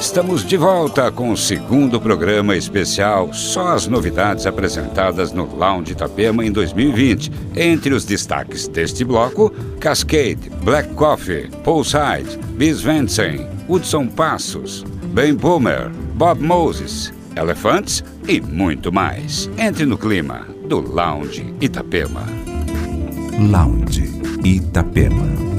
Estamos de volta com o segundo programa especial, só as novidades apresentadas no Lounge Itapema em 2020. Entre os destaques deste bloco, Cascade, Black Coffee, Poolside, Bis Vensen, Hudson Passos, Ben Boomer, Bob Moses, Elefantes e muito mais. Entre no clima do Lounge Itapema. Lounge Itapema.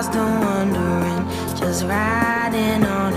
lost and wondering, just riding on.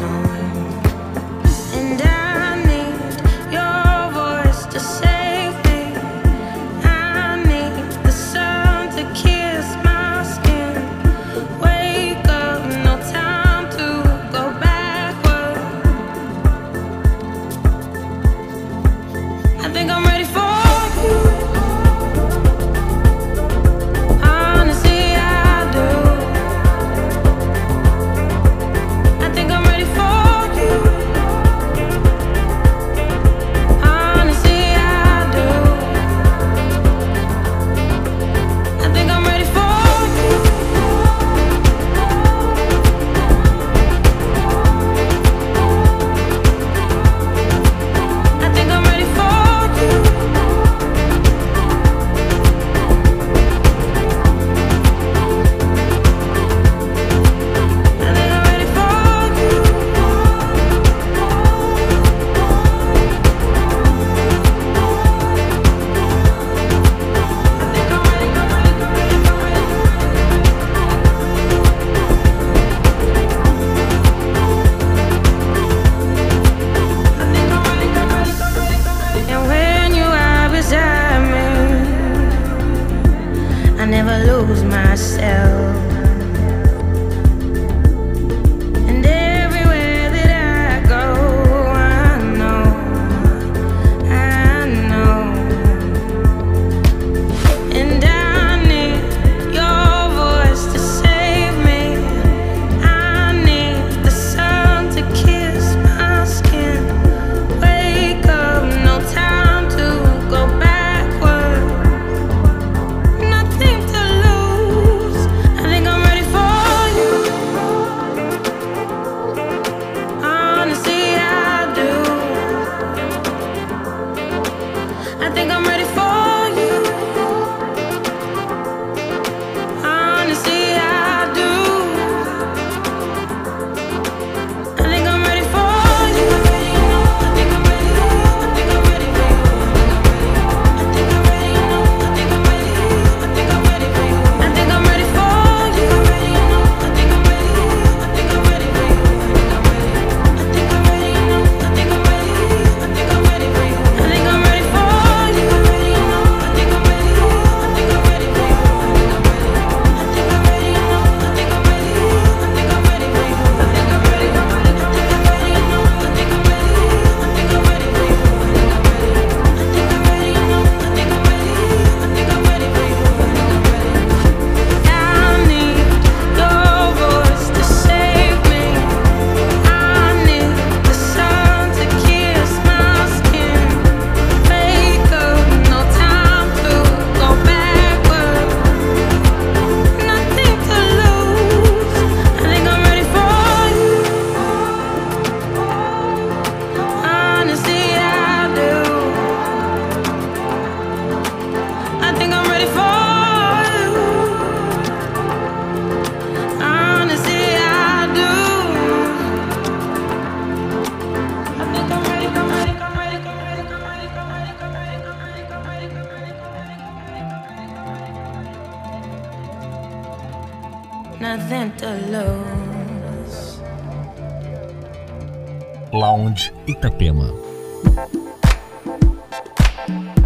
Say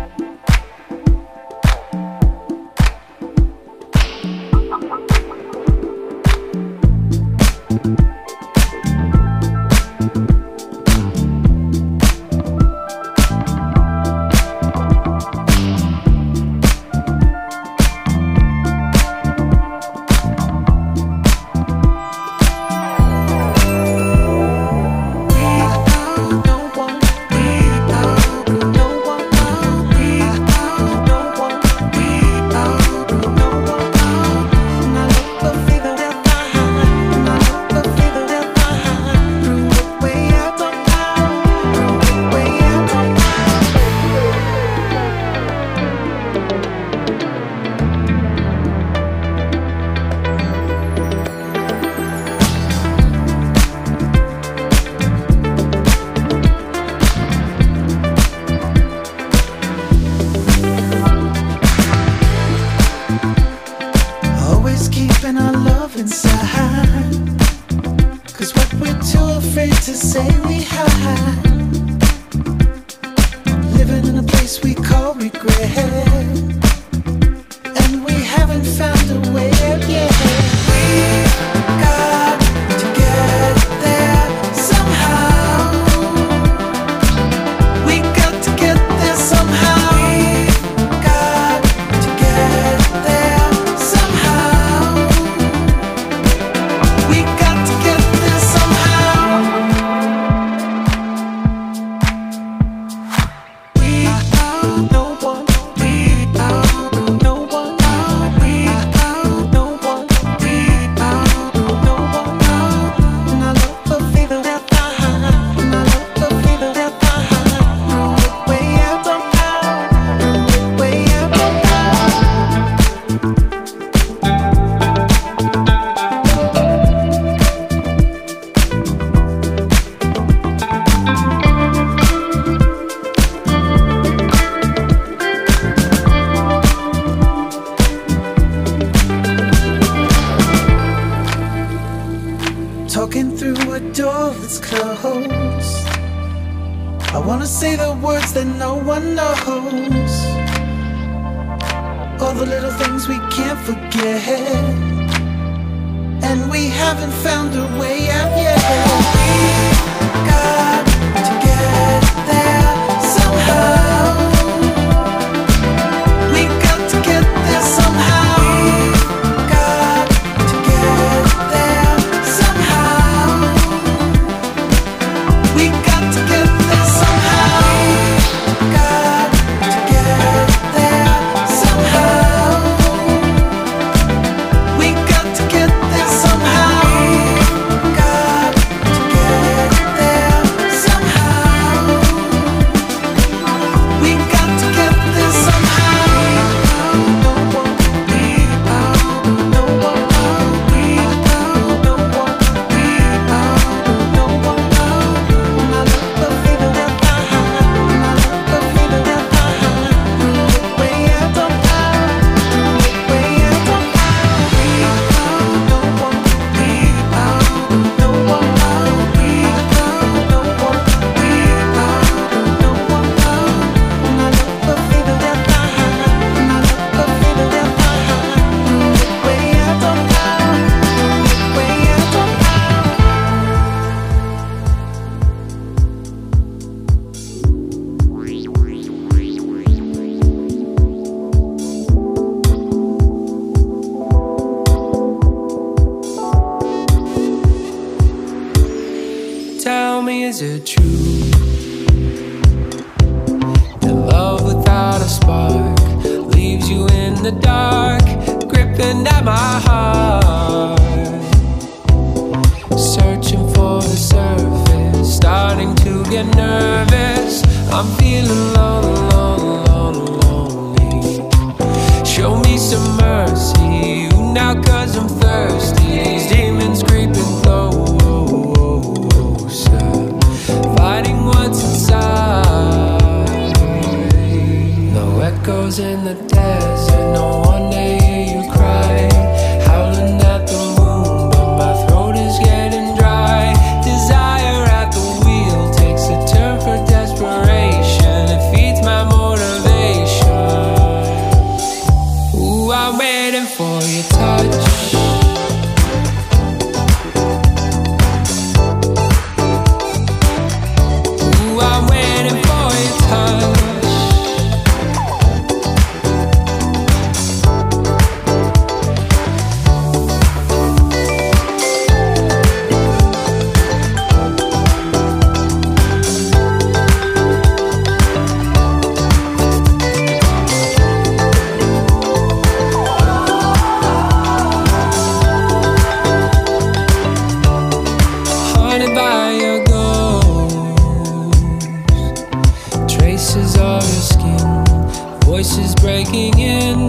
is breaking in.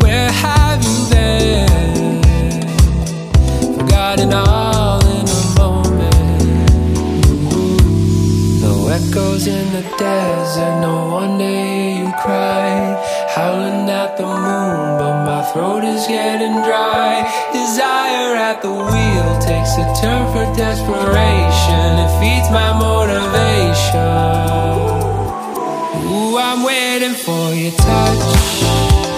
Where have you been? Forgotten all in a moment. No echoes in the desert, no one day you cry. Howling at the moon, but my throat is getting dry. Desire at the wheel takes a turn for desperation. It feeds my motivation. I'm waiting for your touch.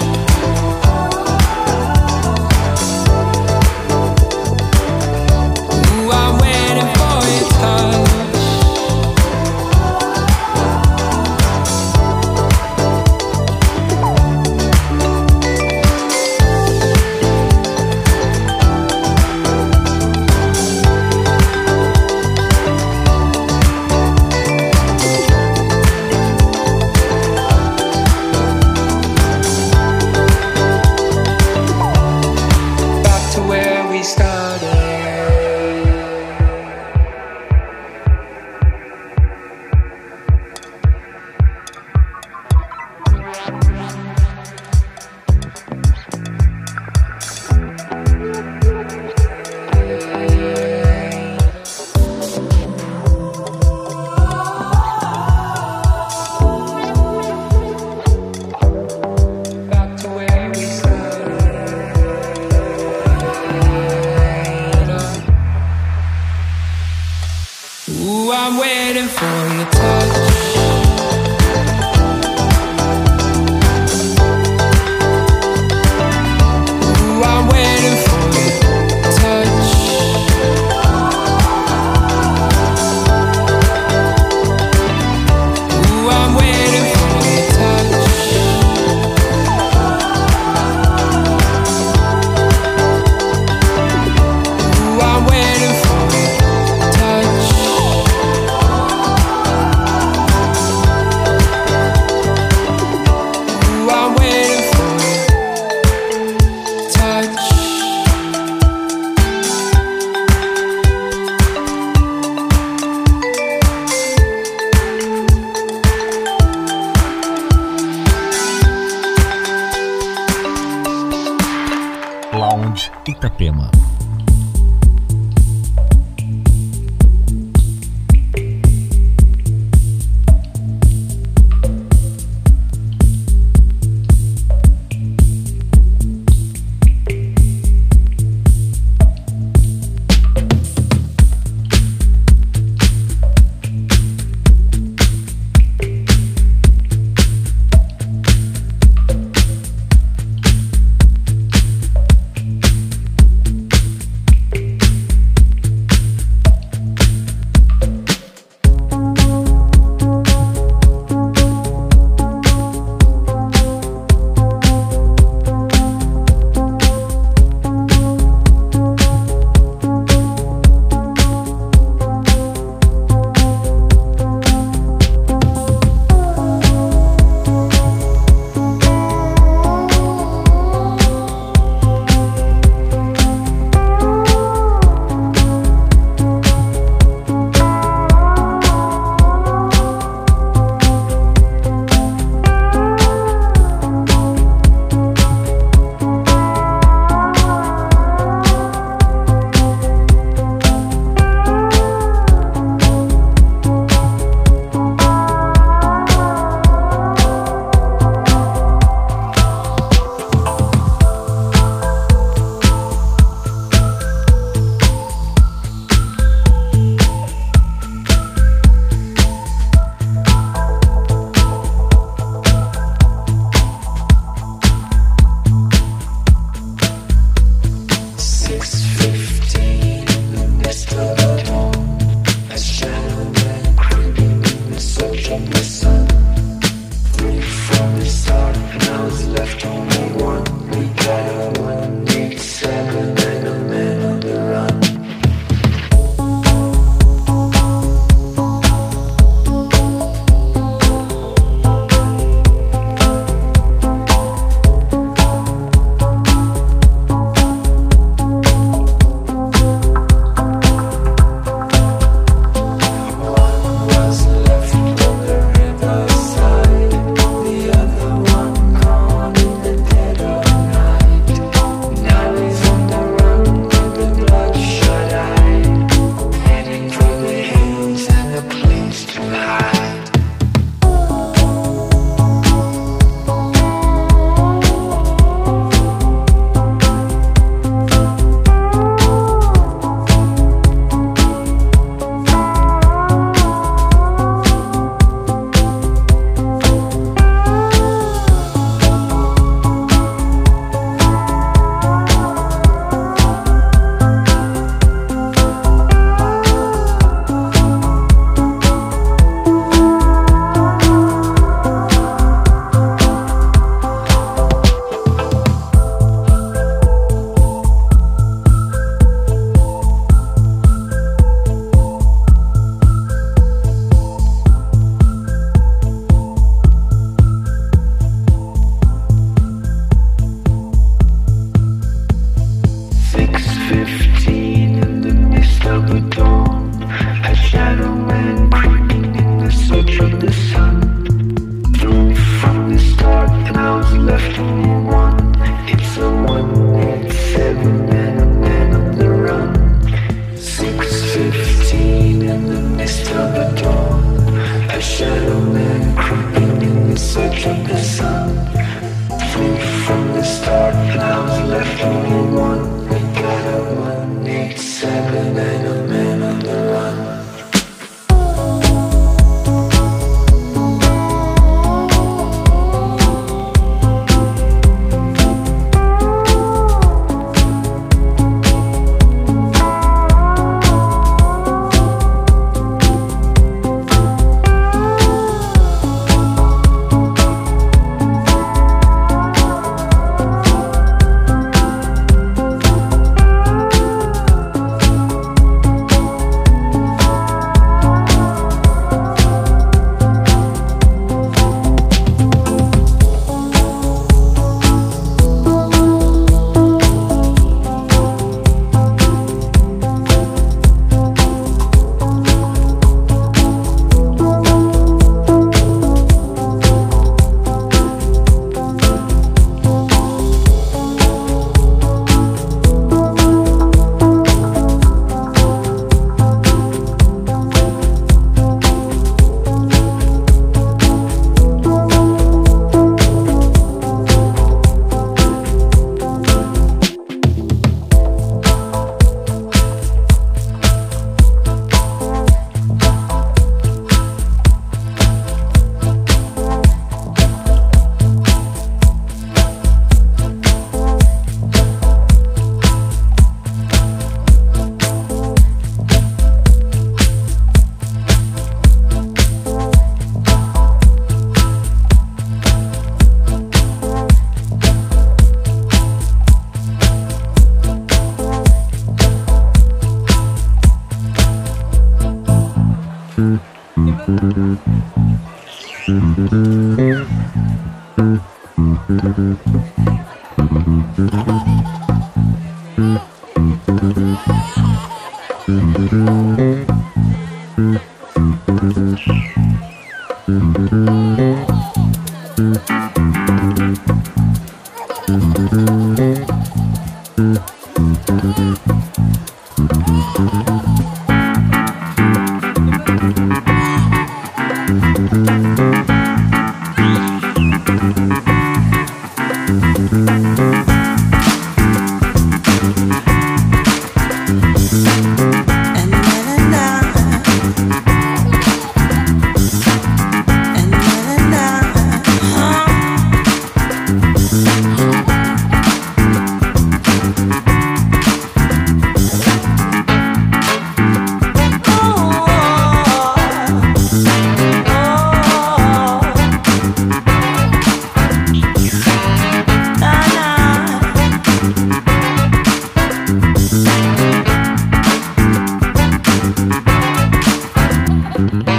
Mm-hmm.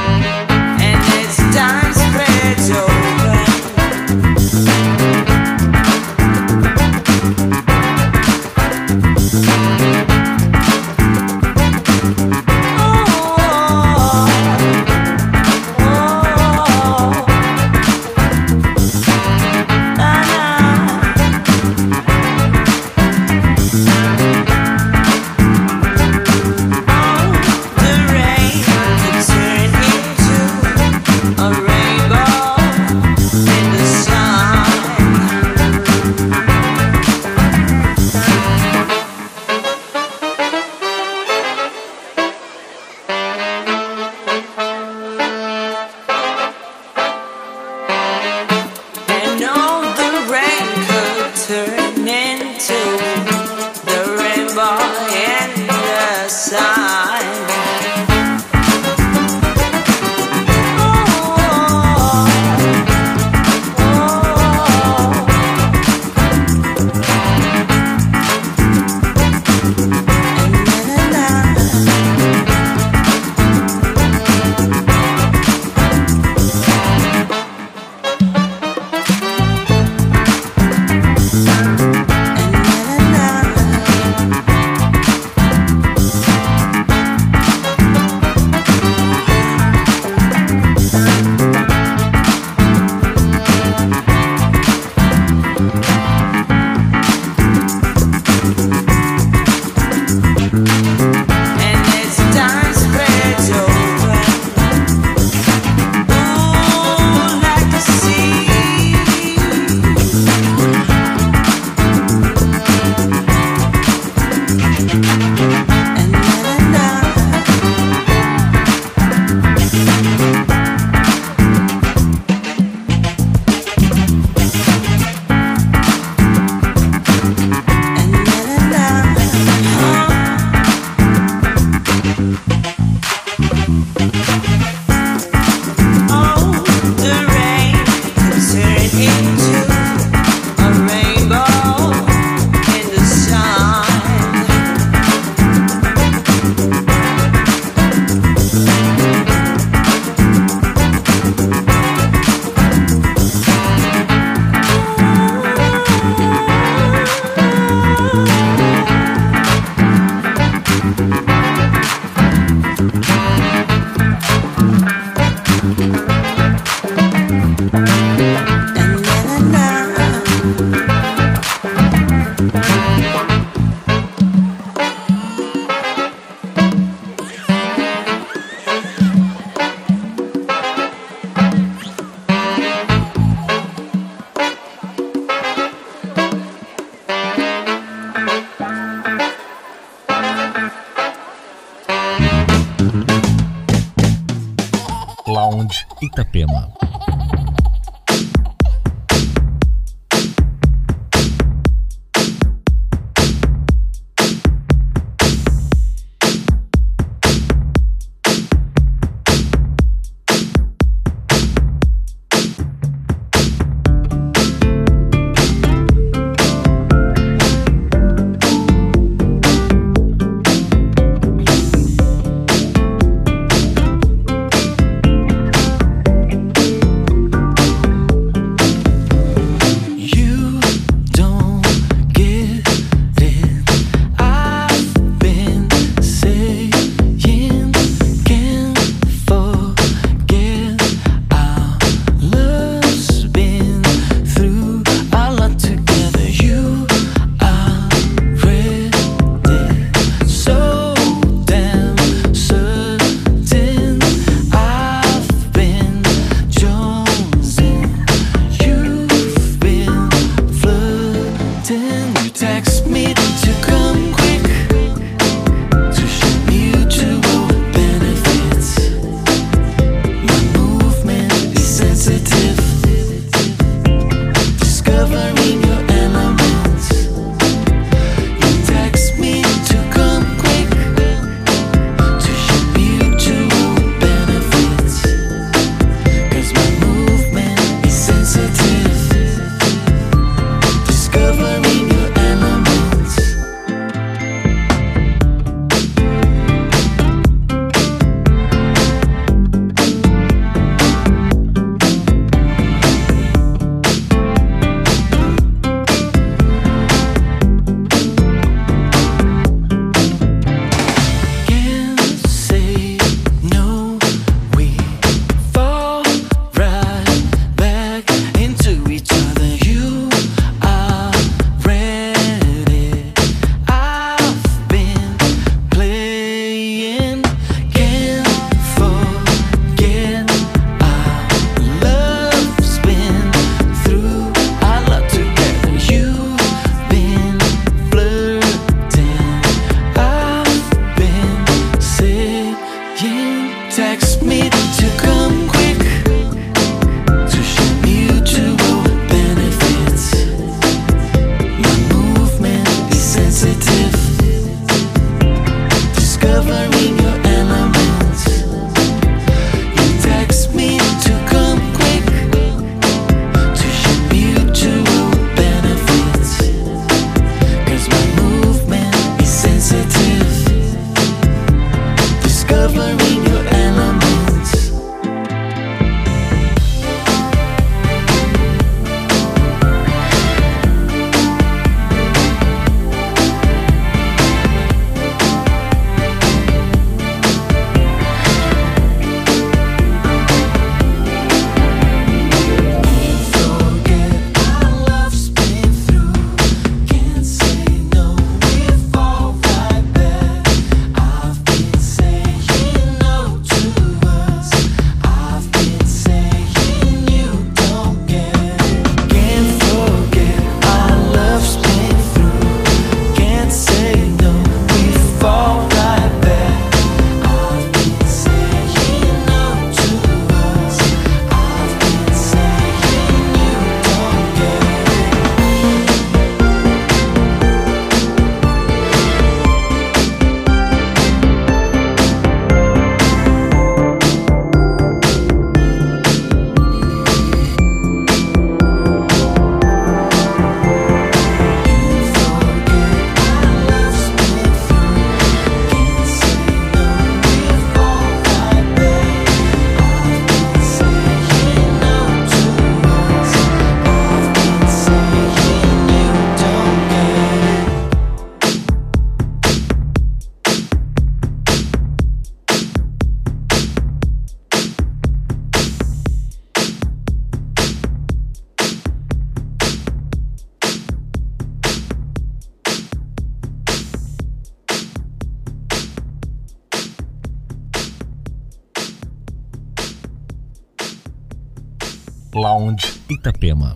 Itapema.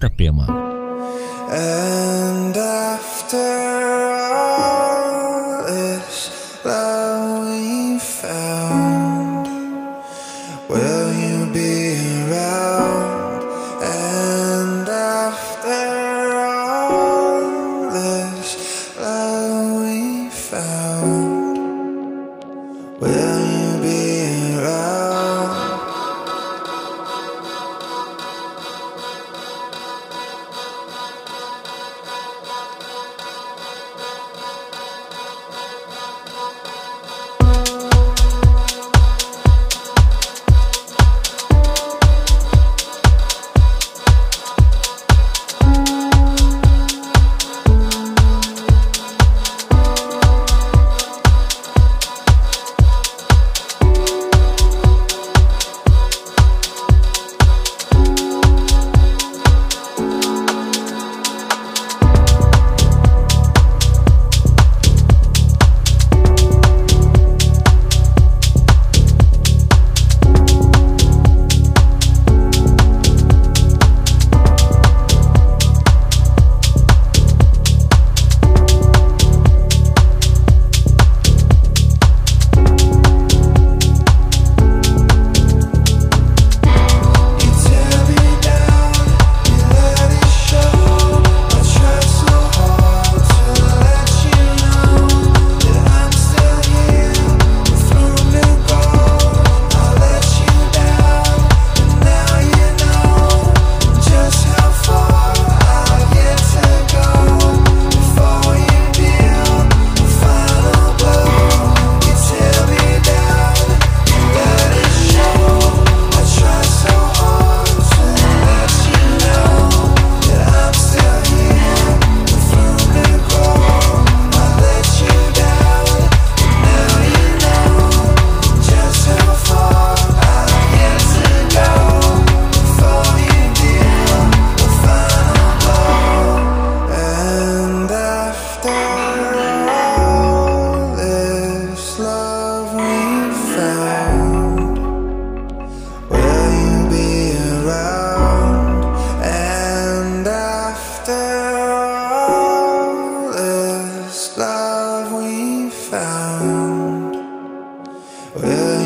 Itapema. Yeah.